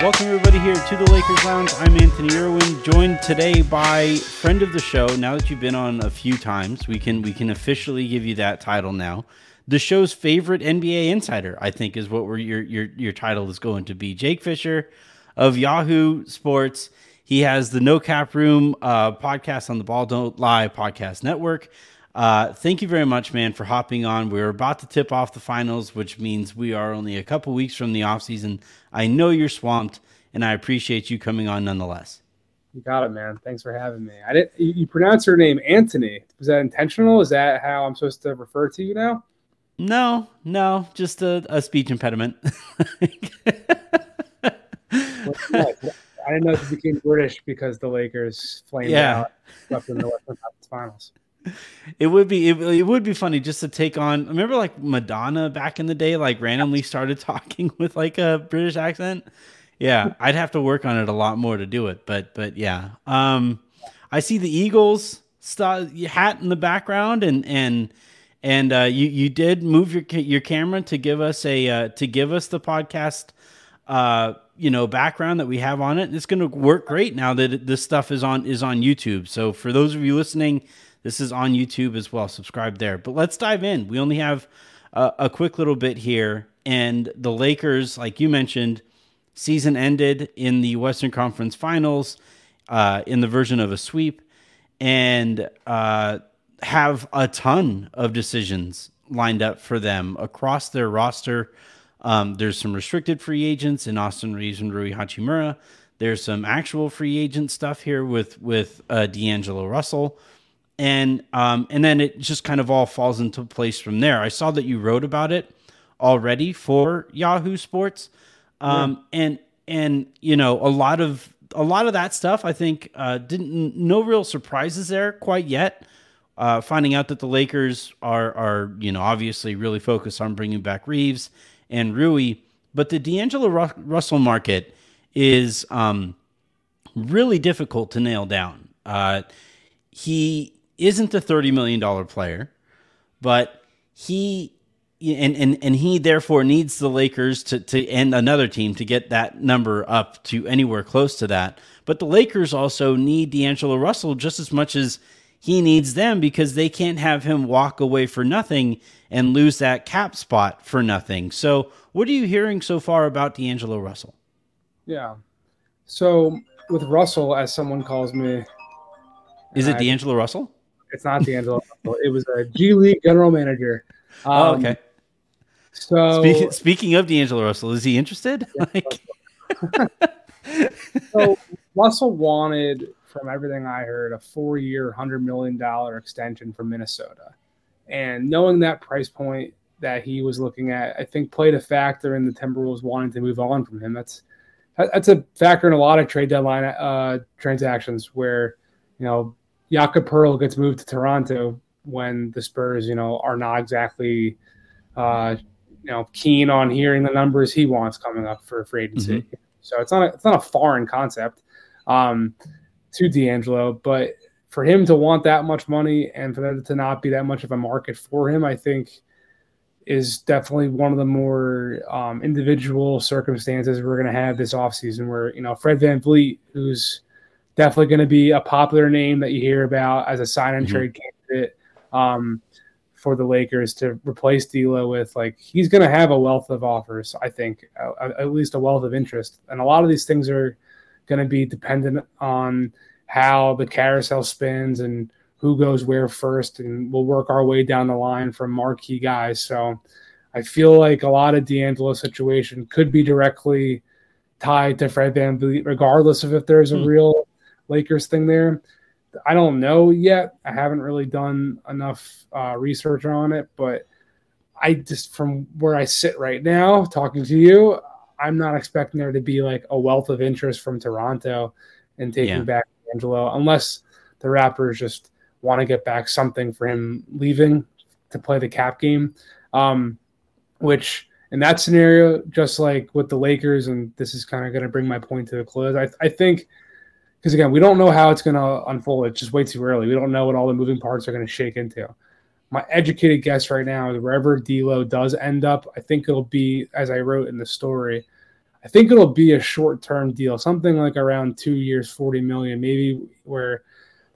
Welcome everybody here to the Lakers Lounge. I'm Anthony Irwin, joined today by friend of the show. Now that you've been on a few times, we can we can officially give you that title now. The show's favorite NBA insider, I think, is what your your your title is going to be. Jake Fischer of Yahoo Sports. He has the No Cap Room uh, podcast on the Ball Don't Lie podcast network. Uh, thank you very much, man, for hopping on. We're about to tip off the finals, which means we are only a couple weeks from the offseason. I know you're swamped, and I appreciate you coming on nonetheless. You got it, man. Thanks for having me. I didn't. You, you pronounce her name Anthony. Was that intentional? Is that how I'm supposed to refer to you now? No, no, just a, a speech impediment. I didn't know if it became British because the Lakers flamed Yeah. out up in the Western Conference Finals. It would be it, it would be funny just to take on. Remember, like Madonna back in the day, like randomly started talking with like a British accent. Yeah, I'd have to work on it a lot more to do it, but but yeah. Um, I see the Eagles st- hat in the background, and and and uh, you you did move your your camera to give us a uh, to give us the podcast. Uh, you know, background that we have on it. It's going to work great now that this stuff is on is on YouTube. So for those of you listening, this is on YouTube as well. Subscribe there. But let's dive in. We only have a, a quick little bit here, and the Lakers, like you mentioned, season ended in the Western Conference Finals, uh, in the version of a sweep, and uh, have a ton of decisions lined up for them across their roster. Um, there's some restricted free agents in Austin Reaves and Rui Hachimura. There's some actual free agent stuff here with with uh, D'Angelo Russell, and um, and then it just kind of all falls into place from there. I saw that you wrote about it already for Yahoo Sports, um, and and you know a lot of a lot of that stuff. I think uh, didn't no real surprises there quite yet. Uh, finding out that the Lakers are are you know obviously really focused on bringing back Reaves and Rui, but the D'Angelo Ru- Russell market is um, really difficult to nail down. Uh, he isn't a thirty million dollar player, but he and, and and he therefore needs the Lakers to to and another team to get that number up to anywhere close to that. But the Lakers also need D'Angelo Russell just as much as he needs them because they can't have him walk away for nothing and lose that cap spot for nothing. So, what are you hearing so far about D'Angelo Russell? Yeah. So with Russell, as someone calls me, Is it I- D'Angelo Russell? It's not D'Angelo. Russell. it was a G League general manager. Oh, Um, okay. So Speaking, speaking of D'Angelo Russell, is he interested? Like, so Russell wanted, from everything I heard, a four-year, hundred million dollar extension from Minnesota, and knowing that price point that he was looking at, I think played a factor in the Timberwolves wanting to move on from him. That's that's a factor in a lot of trade deadline uh, transactions where you know Jakob Poeltl gets moved to Toronto when the Spurs, you know, are not exactly uh, you know keen on hearing the numbers he wants coming up for free agency. So it's not a, it's not a foreign concept um, to D'Angelo, but for him to want that much money and for there to not be that much of a market for him, I think is definitely one of the more um, individual circumstances we're going to have this offseason where, you know, Fred VanVleet, who's definitely going to be a popular name that you hear about as a sign and Mhm. trade candidate um, for the Lakers to replace D'Lo with, like, he's going to have a wealth of offers, I think, uh, at least a wealth of interest. And a lot of these things are going to be dependent on how the carousel spins and who goes where first, and we'll work our way down the line from marquee guys. So I feel like a lot of D'Angelo's situation could be directly tied to Fred VanVleet, regardless of if there's a Hmm. real Lakers thing there. I don't know yet. I haven't really done enough uh, research on it, but I just from where I sit right now, talking to you, I'm not expecting there to be like a wealth of interest from Toronto and taking Yeah. back Angelo, unless the Raptors just want to get back something for him leaving to play the cap game. Um, which in that scenario, just like with the Lakers, and this is kind of going to bring my point to a close. I, I think because again, we don't know how it's going to unfold. It's just way too early. We don't know what all the moving parts are going to shake into. My educated guess right now is wherever D'Lo does end up, I think it'll be as I wrote in the story. I think it'll be a short-term deal, something like around two years, forty million, maybe where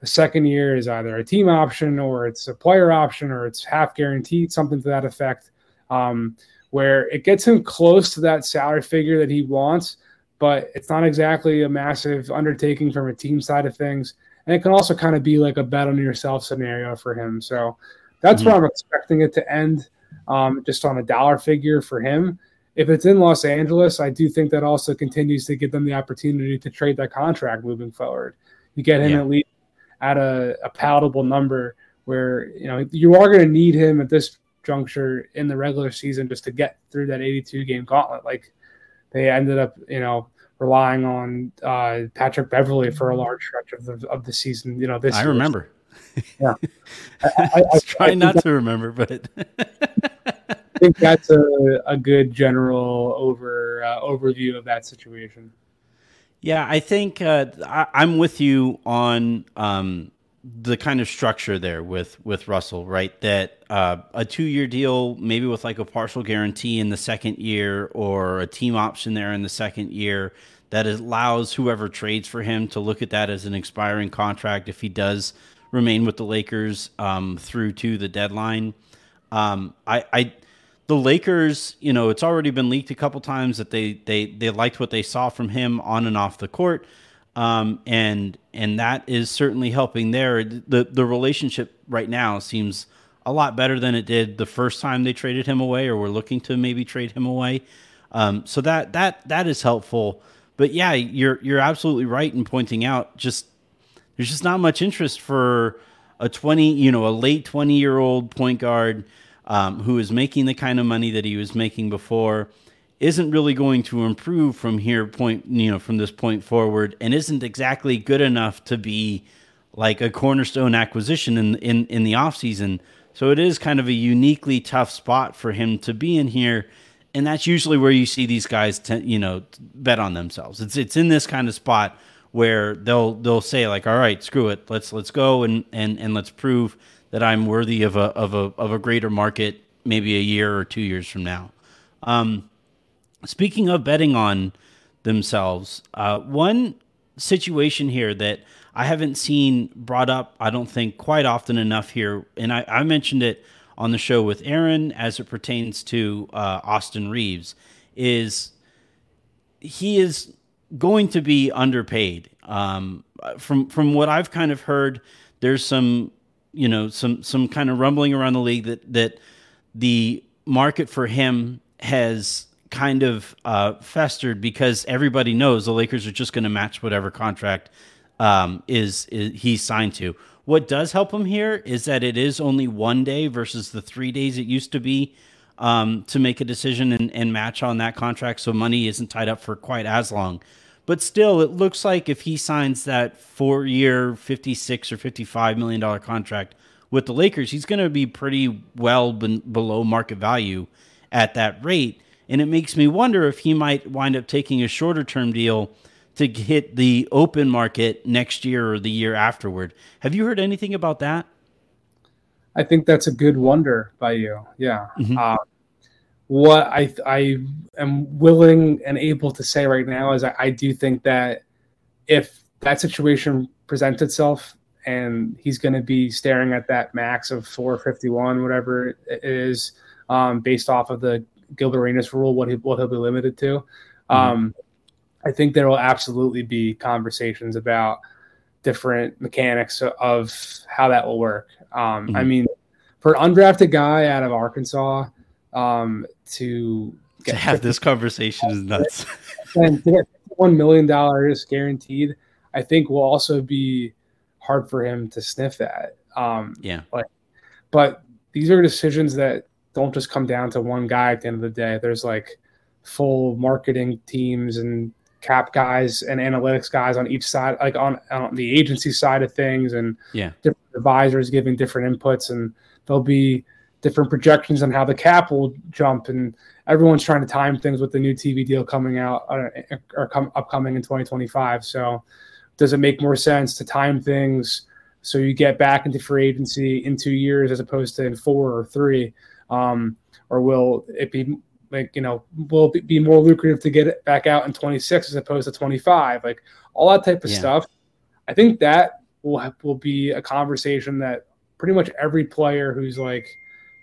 the second year is either a team option or it's a player option or it's half guaranteed, something to that effect, um, where it gets him close to that salary figure that he wants but it's not exactly a massive undertaking from a team side of things. And it can also kind of be like a bet on yourself scenario for him. So that's mm-hmm. where I'm expecting it to end, um, just on a dollar figure for him. If it's in Los Angeles, I do think that also continues to give them the opportunity to trade that contract moving forward. You get him yeah. at least at a, a palatable number where you know you are going to need him at this juncture in the regular season just to get through that 82 game gauntlet. Like they ended up, you know, relying on uh, Patrick Beverley for a large stretch of the of the season. You know, this I year. remember. Yeah, I, I, I, try not to remember, but I think that's a, a good general over uh, overview of that situation. Yeah, I think uh, I, am with you on um, the kind of structure there with with Russell, right? That uh, a two year deal, maybe with like a partial guarantee in the second year, or a team option there in the second year, that allows whoever trades for him to look at that as an expiring contract if he does remain with the Lakers um, through to the deadline. Um, I, I, the Lakers, you know, it's already been leaked a couple times that they they they liked what they saw from him on and off the court um, and and that is certainly helping there. the The relationship right now seems a lot better than it did the first time they traded him away, or were looking to maybe trade him away. Um, so that that that is helpful. But yeah, you're you're absolutely right in pointing out just there's just not much interest for a 20 you know a late 20 year old point guard um, who is making the kind of money that he was making before isn't really going to improve from here point you know from this point forward and isn't exactly good enough to be like a cornerstone acquisition in in in the offseason. So it is kind of a uniquely tough spot for him to be in here and that's usually where you see these guys t- you know bet on themselves. It's it's in this kind of spot where they'll they'll say like all right, screw it. Let's let's go and and and let's prove that I'm worthy of a of a of a greater market maybe a year or 2 years from now. Um, Speaking of betting on themselves, uh, one situation here that I haven't seen brought up, I don't think, quite often enough here, and I, I mentioned it on the show with Aaron as it pertains to uh, Austin Reaves, is he is going to be underpaid. Um, from from what I've kind of heard, there's some you know some some kind of rumbling around the league that that the market for him has kind of uh, festered because everybody knows the Lakers are just going to match whatever contract um, is, is he's signed to. What does help him here is that it is only one day versus the three days it used to be um, to make a decision and, and match on that contract. So money isn't tied up for quite as long. But still, it looks like if he signs that four year, 56 or $55 million contract with the Lakers, he's going to be pretty well be- below market value at that rate. And it makes me wonder if he might wind up taking a shorter term deal to hit the open market next year or the year afterward. Have you heard anything about that? I think that's a good wonder by you. Yeah. Mm-hmm. Uh, what I I am willing and able to say right now is I, I do think that if that situation presents itself and he's going to be staring at that max of 451, whatever it is, um, based off of the Gilbert Arenas rule, what he what he'll be limited to. Mm-hmm. Um, I think there will absolutely be conversations about different mechanics of how that will work. Um, mm-hmm. I mean, for an undrafted guy out of Arkansas um, to to have this conversation is nuts. and to get one million dollars guaranteed, I think will also be hard for him to sniff at. Um, yeah, like, but these are decisions that don't just come down to one guy at the end of the day. There's like full marketing teams and cap guys and analytics guys on each side, like on, on the agency side of things, and yeah, different advisors giving different inputs, and there'll be different projections on how the cap will jump, and everyone's trying to time things with the new TV deal coming out uh, or come upcoming in 2025. So, does it make more sense to time things so you get back into free agency in two years as opposed to in four or three, um, or will it be like you know will it be more lucrative to get it back out in 26 as opposed to 25 like all that type of yeah. stuff i think that will have, will be a conversation that pretty much every player who's like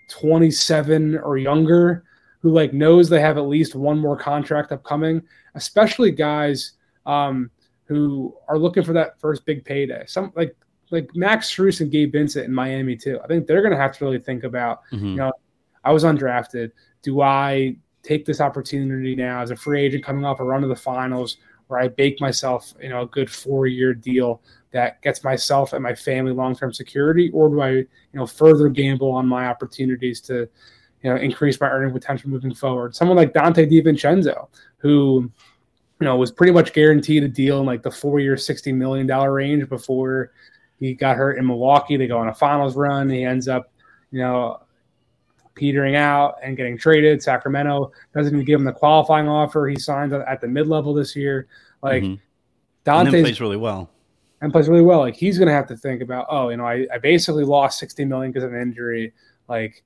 27 or younger who like knows they have at least one more contract upcoming especially guys um, who are looking for that first big payday some like like max Strus and gabe vincent in miami too i think they're going to have to really think about mm-hmm. you know i was undrafted do I take this opportunity now as a free agent coming off a run of the finals where I bake myself, you know, a good four year deal that gets myself and my family long term security, or do I, you know, further gamble on my opportunities to, you know, increase my earning potential moving forward? Someone like Donte DiVincenzo, who, you know, was pretty much guaranteed a deal in like the four year, $60 million range before he got hurt in Milwaukee. They go on a finals run. He ends up, you know, petering out and getting traded. Sacramento doesn't even give him the qualifying offer. He signed at the mid level this year. Like mm-hmm. Donte plays really well. And plays really well. Like he's going to have to think about, oh, you know, I, I basically lost 60 million because of an injury. Like,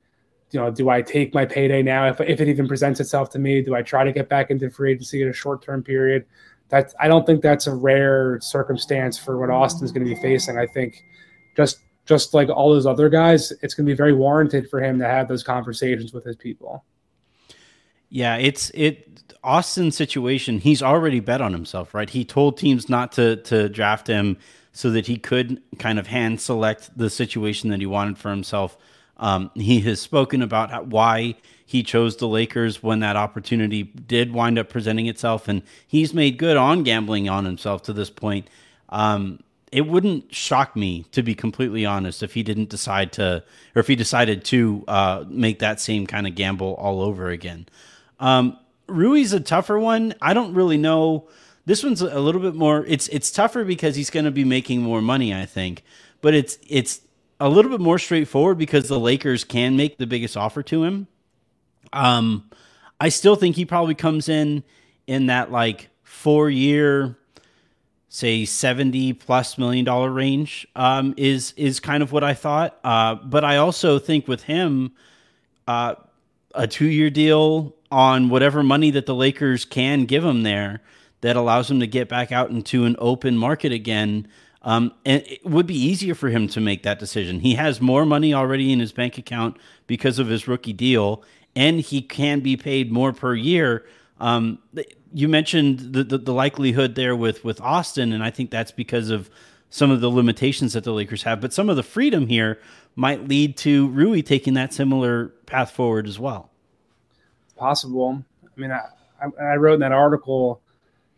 you know, do I take my payday now if, if it even presents itself to me? Do I try to get back into free agency in a short term period? That's I don't think that's a rare circumstance for what Austin's going to be facing. I think just just like all those other guys, it's going to be very warranted for him to have those conversations with his people. Yeah, it's it Austin's situation. He's already bet on himself, right? He told teams not to to draft him so that he could kind of hand select the situation that he wanted for himself. Um, he has spoken about why he chose the Lakers when that opportunity did wind up presenting itself, and he's made good on gambling on himself to this point. Um, it wouldn't shock me to be completely honest if he didn't decide to or if he decided to uh, make that same kind of gamble all over again. Um, rui's a tougher one. I don't really know. This one's a little bit more it's it's tougher because he's going to be making more money i think but it's it's a little bit more straightforward because the lakers can make the biggest offer to him. Um i still think he probably comes in in that like four year say 70 plus million dollar range um, is is kind of what I thought. Uh, but I also think with him, uh, a two year deal on whatever money that the Lakers can give him there that allows him to get back out into an open market again. Um, and it would be easier for him to make that decision. He has more money already in his bank account because of his rookie deal, and he can be paid more per year. Um, you mentioned the, the, the likelihood there with with Austin, and I think that's because of some of the limitations that the Lakers have. But some of the freedom here might lead to Rui taking that similar path forward as well. Possible. I mean, I, I wrote in that article,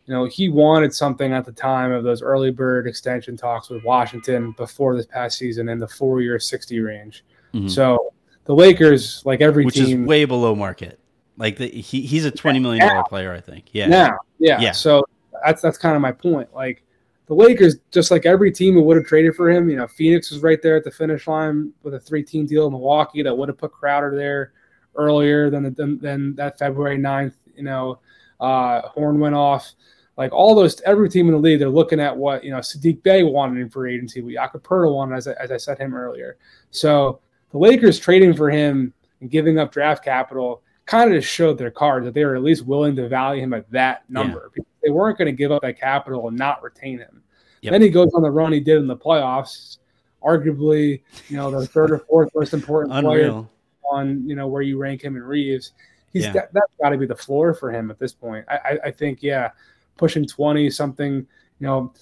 you know, he wanted something at the time of those early bird extension talks with Washington before this past season in the four year 60 range. Mm-hmm. So the Lakers, like every Which team, is way below market. Like the, he he's a twenty million dollar player, I think. Yeah. Now, yeah. yeah. So that's that's kind of my point. Like the Lakers, just like every team who would have traded for him, you know, Phoenix was right there at the finish line with a three team deal in Milwaukee that would have put Crowder there earlier than than, than that February 9th, you know, uh, horn went off. Like all those, every team in the league, they're looking at what you know. Saddiq Bey wanted in free agency, what Poeltl wanted, as I, as I said him earlier. So the Lakers trading for him and giving up draft capital kind of just showed their cards that they were at least willing to value him at that number. Yeah. They weren't going to give up that capital and not retain him. Yep. Then he goes on the run he did in the playoffs, arguably, you know, the third or fourth most important player on, you know, where you rank him in Reaves. He's yeah. that, has got to be the floor for him at this point. I, I, I think, yeah, pushing 20 something, you know,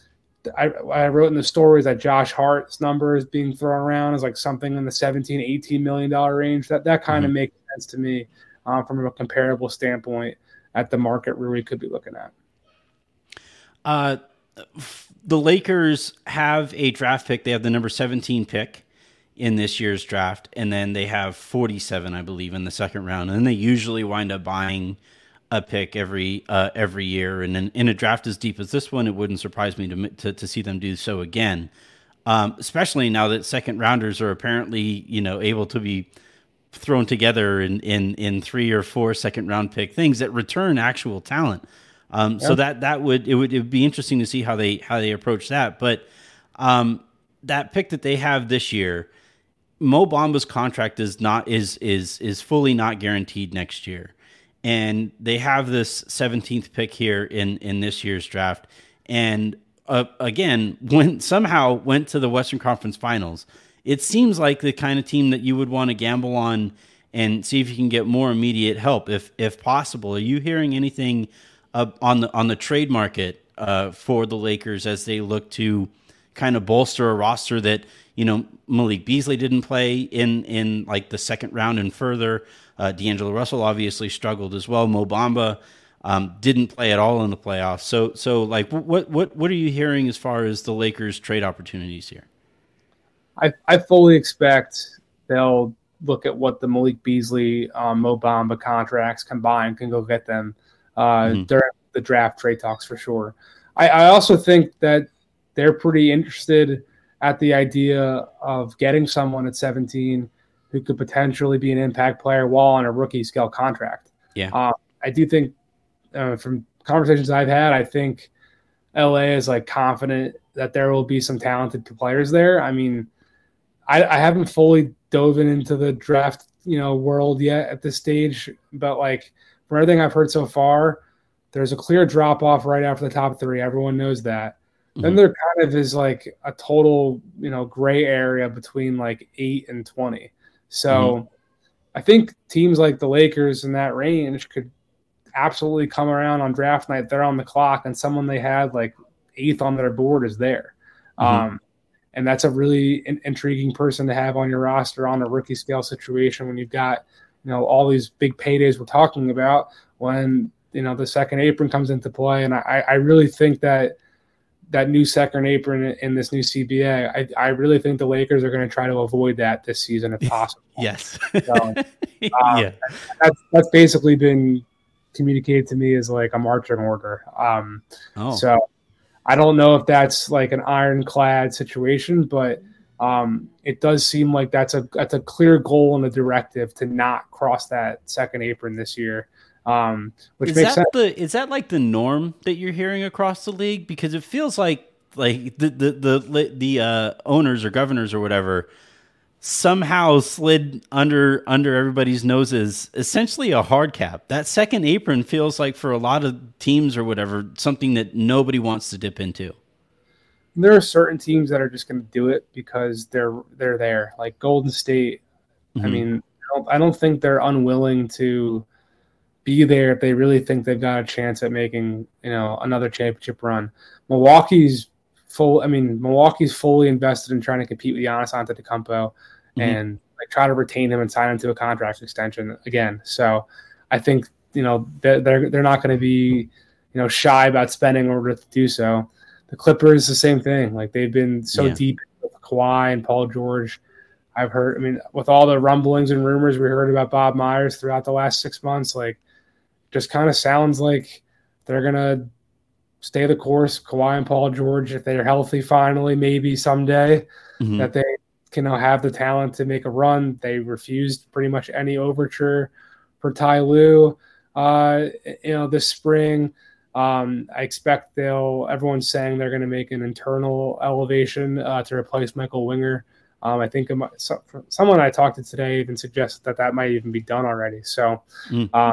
I, I, wrote in the stories that Josh Hart's number is being thrown around as like something in the 17, 18 million dollar range. That that kind mm-hmm. of makes sense to me um, from a comparable standpoint at the market Rui could be looking at. Uh, the Lakers have a draft pick. They have the number 17 pick in this year's draft, and then they have 47, I believe, in the second round. And they usually wind up buying a pick every uh, every year, and in, in a draft as deep as this one, it wouldn't surprise me to to, to see them do so again. Um, especially now that second rounders are apparently you know able to be thrown together in in in three or four second round pick things that return actual talent. Um, yeah. So that that would it would it would be interesting to see how they how they approach that. But um, that pick that they have this year, Mo Bamba's contract is not is is is fully not guaranteed next year, and they have this 17th pick here in in this year's draft, and uh, again when somehow went to the Western Conference Finals it seems like the kind of team that you would want to gamble on and see if you can get more immediate help if if possible. Are you hearing anything uh, on the on the trade market uh, for the Lakers as they look to kind of bolster a roster that you know Malik Beasley didn't play in in like the second round and further. Uh, D'Angelo Russell obviously struggled as well. Mo Bamba um, didn't play at all in the playoffs. So so like what what what are you hearing as far as the Lakers trade opportunities here? I, I fully expect they'll look at what the Malik Beasley, um, Mo Bamba contracts combined can go get them uh, mm-hmm. during the draft trade talks for sure. I, I also think that they're pretty interested at the idea of getting someone at 17 who could potentially be an impact player while on a rookie scale contract. Yeah. Uh, I do think uh, from conversations I've had, I think LA is like confident that there will be some talented players there. I mean, I, I haven't fully dove into the draft, you know, world yet at this stage, but like from everything I've heard so far, there's a clear drop off right after the top three. Everyone knows that. Mm-hmm. Then there kind of is like a total, you know, gray area between like eight and twenty. So mm-hmm. I think teams like the Lakers in that range could absolutely come around on draft night. They're on the clock, and someone they had like eighth on their board is there. Mm-hmm. Um, and that's a really in- intriguing person to have on your roster on a rookie scale situation when you've got you know all these big paydays we're talking about when you know the second apron comes into play. And i, I really think that that new second apron in this new cba i, I really think the lakers are going to try to avoid that this season if possible. Yes. So, um, yeah. that's, that's basically been communicated to me as like a marching order. Um oh. so I don't know if that's like an ironclad situation, but um, it does seem like that's a that's a clear goal and a directive to not cross that second apron this year. Um, which is makes that sense. the is that like the norm that you're hearing across the league? Because it feels like like the the the the uh, owners or governors or whatever somehow slid under under everybody's noses essentially a hard cap. That second apron feels like for a lot of teams or whatever something that nobody wants to dip into. There are certain teams that are just going to do it because they're they're there like golden state. Mm-hmm. i mean I don't, I don't think they're unwilling to be there if they really think they've got a chance at making you know another championship run. Milwaukee's full i mean milwaukee's fully invested in trying to compete with Giannis Antetokounmpo mm-hmm. and like try to retain him and sign him to a contract extension again. So I think you know they're they're, they're not going to be you know shy about spending in order to do so. The Clippers the same thing. Like they've been so yeah. deep with Kawhi and Paul George. I've heard. I mean, with all the rumblings and rumors we heard about Bob Myers throughout the last six months, like just kind of sounds like they're gonna stay the course. Kawhi and Paul George, if they're healthy, finally, maybe someday, mm-hmm. that they can have the talent to make a run. They refused pretty much any overture for Ty Lue, uh, you know, this spring. Um, I expect they'll. Everyone's saying they're going to make an internal elevation uh, to replace Michael Winger. Um, I think someone I talked to today even suggested that that might even be done already. So, mm. uh,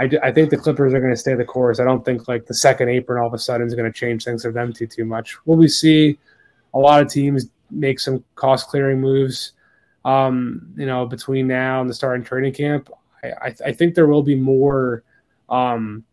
I, I think the Clippers are going to stay the course. I don't think like the second apron all of a sudden is going to change things for them too too much. Will we see a lot of teams make some cost clearing moves, um, you know, between now and the starting training camp. I, I, I think there will be more, um,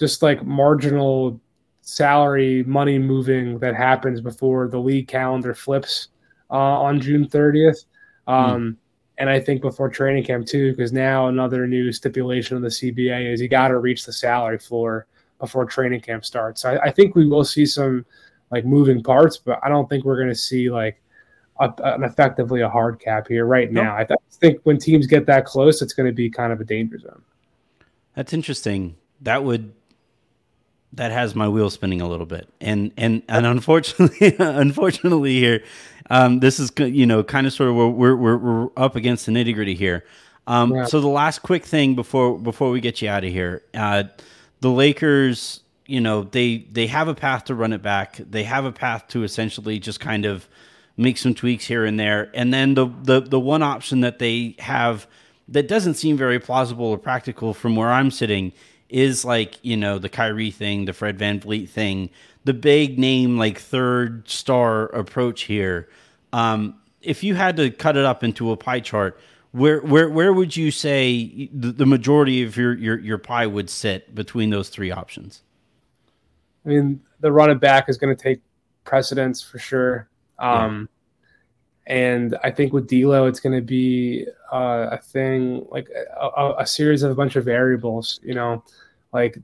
just like marginal salary money moving that happens before the league calendar flips uh, on June 30th. Um, mm. And I think before training camp too, because now another new stipulation of the CBA is you got to reach the salary floor before training camp starts. So I, I think we will see some like moving parts, but I don't think we're going to see like a, an effectively a hard cap here right now. I th- think when teams get that close, it's going to be kind of a danger zone. That's interesting. That would that has my wheel spinning a little bit, and and and unfortunately, unfortunately here, um, this is you know kind of sort of we're we're we're up against the nitty gritty here. Um. So the last quick thing before before we get you out of here, uh, the Lakers, you know, they they have a path to run it back. They have a path to essentially just kind of make some tweaks here and there, and then the the the one option that they have that doesn't seem very plausible or practical from where I'm sitting is like you know the Kyrie thing, the Fred VanVleet thing, the big name like third star approach here. Um, if you had to cut it up into a pie chart, where where where would you say the, the majority of your, your your pie would sit between those three options? I mean, the running back is going to take precedence for sure. Um, yeah. And I think with D'Lo, it's going to be uh, a thing like a, a, series of a bunch of variables. You know, like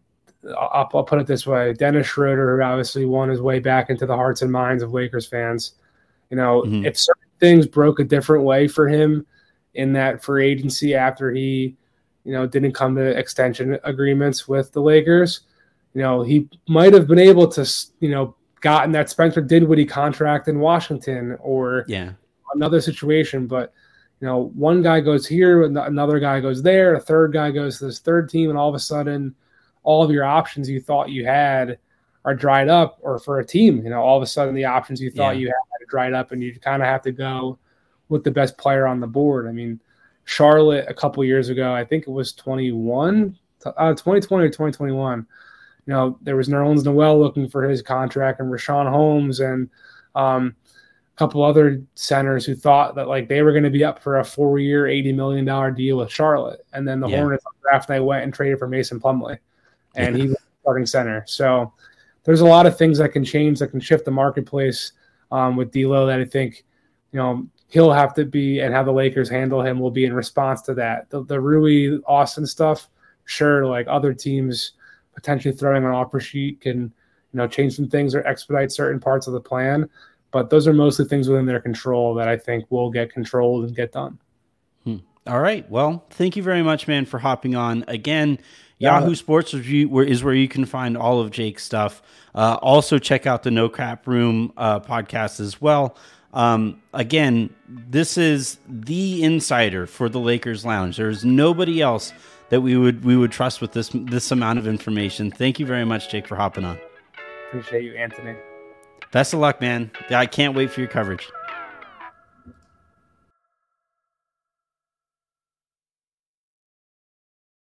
I'll, I'll, put it this way: Dennis Schroeder, who obviously won his way back into the hearts and minds of Lakers fans. You know, mm-hmm. if certain things broke a different way for him in that free agency after he, you know, didn't come to extension agreements with the Lakers, you know, he might have been able to, you know, gotten that Spencer Dinwiddie contract in Washington or yeah another situation, but you know, one guy goes here, another guy goes there, a third guy goes to this third team, and all of a sudden, all of your options you thought you had are dried up. Or for a team, you know, all of a sudden the options you thought yeah. you had are dried up, and you kind of have to go with the best player on the board. I mean, Charlotte a couple years ago, I think it was 21, uh, 2020 or 2021. You know, there was Nerlens Noel looking for his contract, and Richaun Holmes, and um, a couple other centers who thought that like they were going to be up for a four-year, eighty million dollar deal with Charlotte, and then the yeah. Hornets on draft night went and traded for Mason Plumlee and he was starting center. So there's a lot of things that can change that can shift the marketplace um, with D'Lo that I think you know he'll have to be and how the Lakers handle him will be in response to that. The, the Austin stuff, sure, like other teams potentially throwing an offer sheet can you know change some things or expedite certain parts of the plan but those are mostly things within their control that I think will get controlled and get done. All right. Well, thank you very much, man, for hopping on again. Yeah. Yahoo Sports Review is where you can find all of Jake's stuff. Uh, also, check out the No Cap Room uh, podcast as well. Um, again, this is the insider for the Lakers Lounge. There's nobody else that we would we would trust with this this amount of information. Thank you very much, Jake, for hopping on. Appreciate you, Anthony. Best of luck, man. I can't wait for your coverage.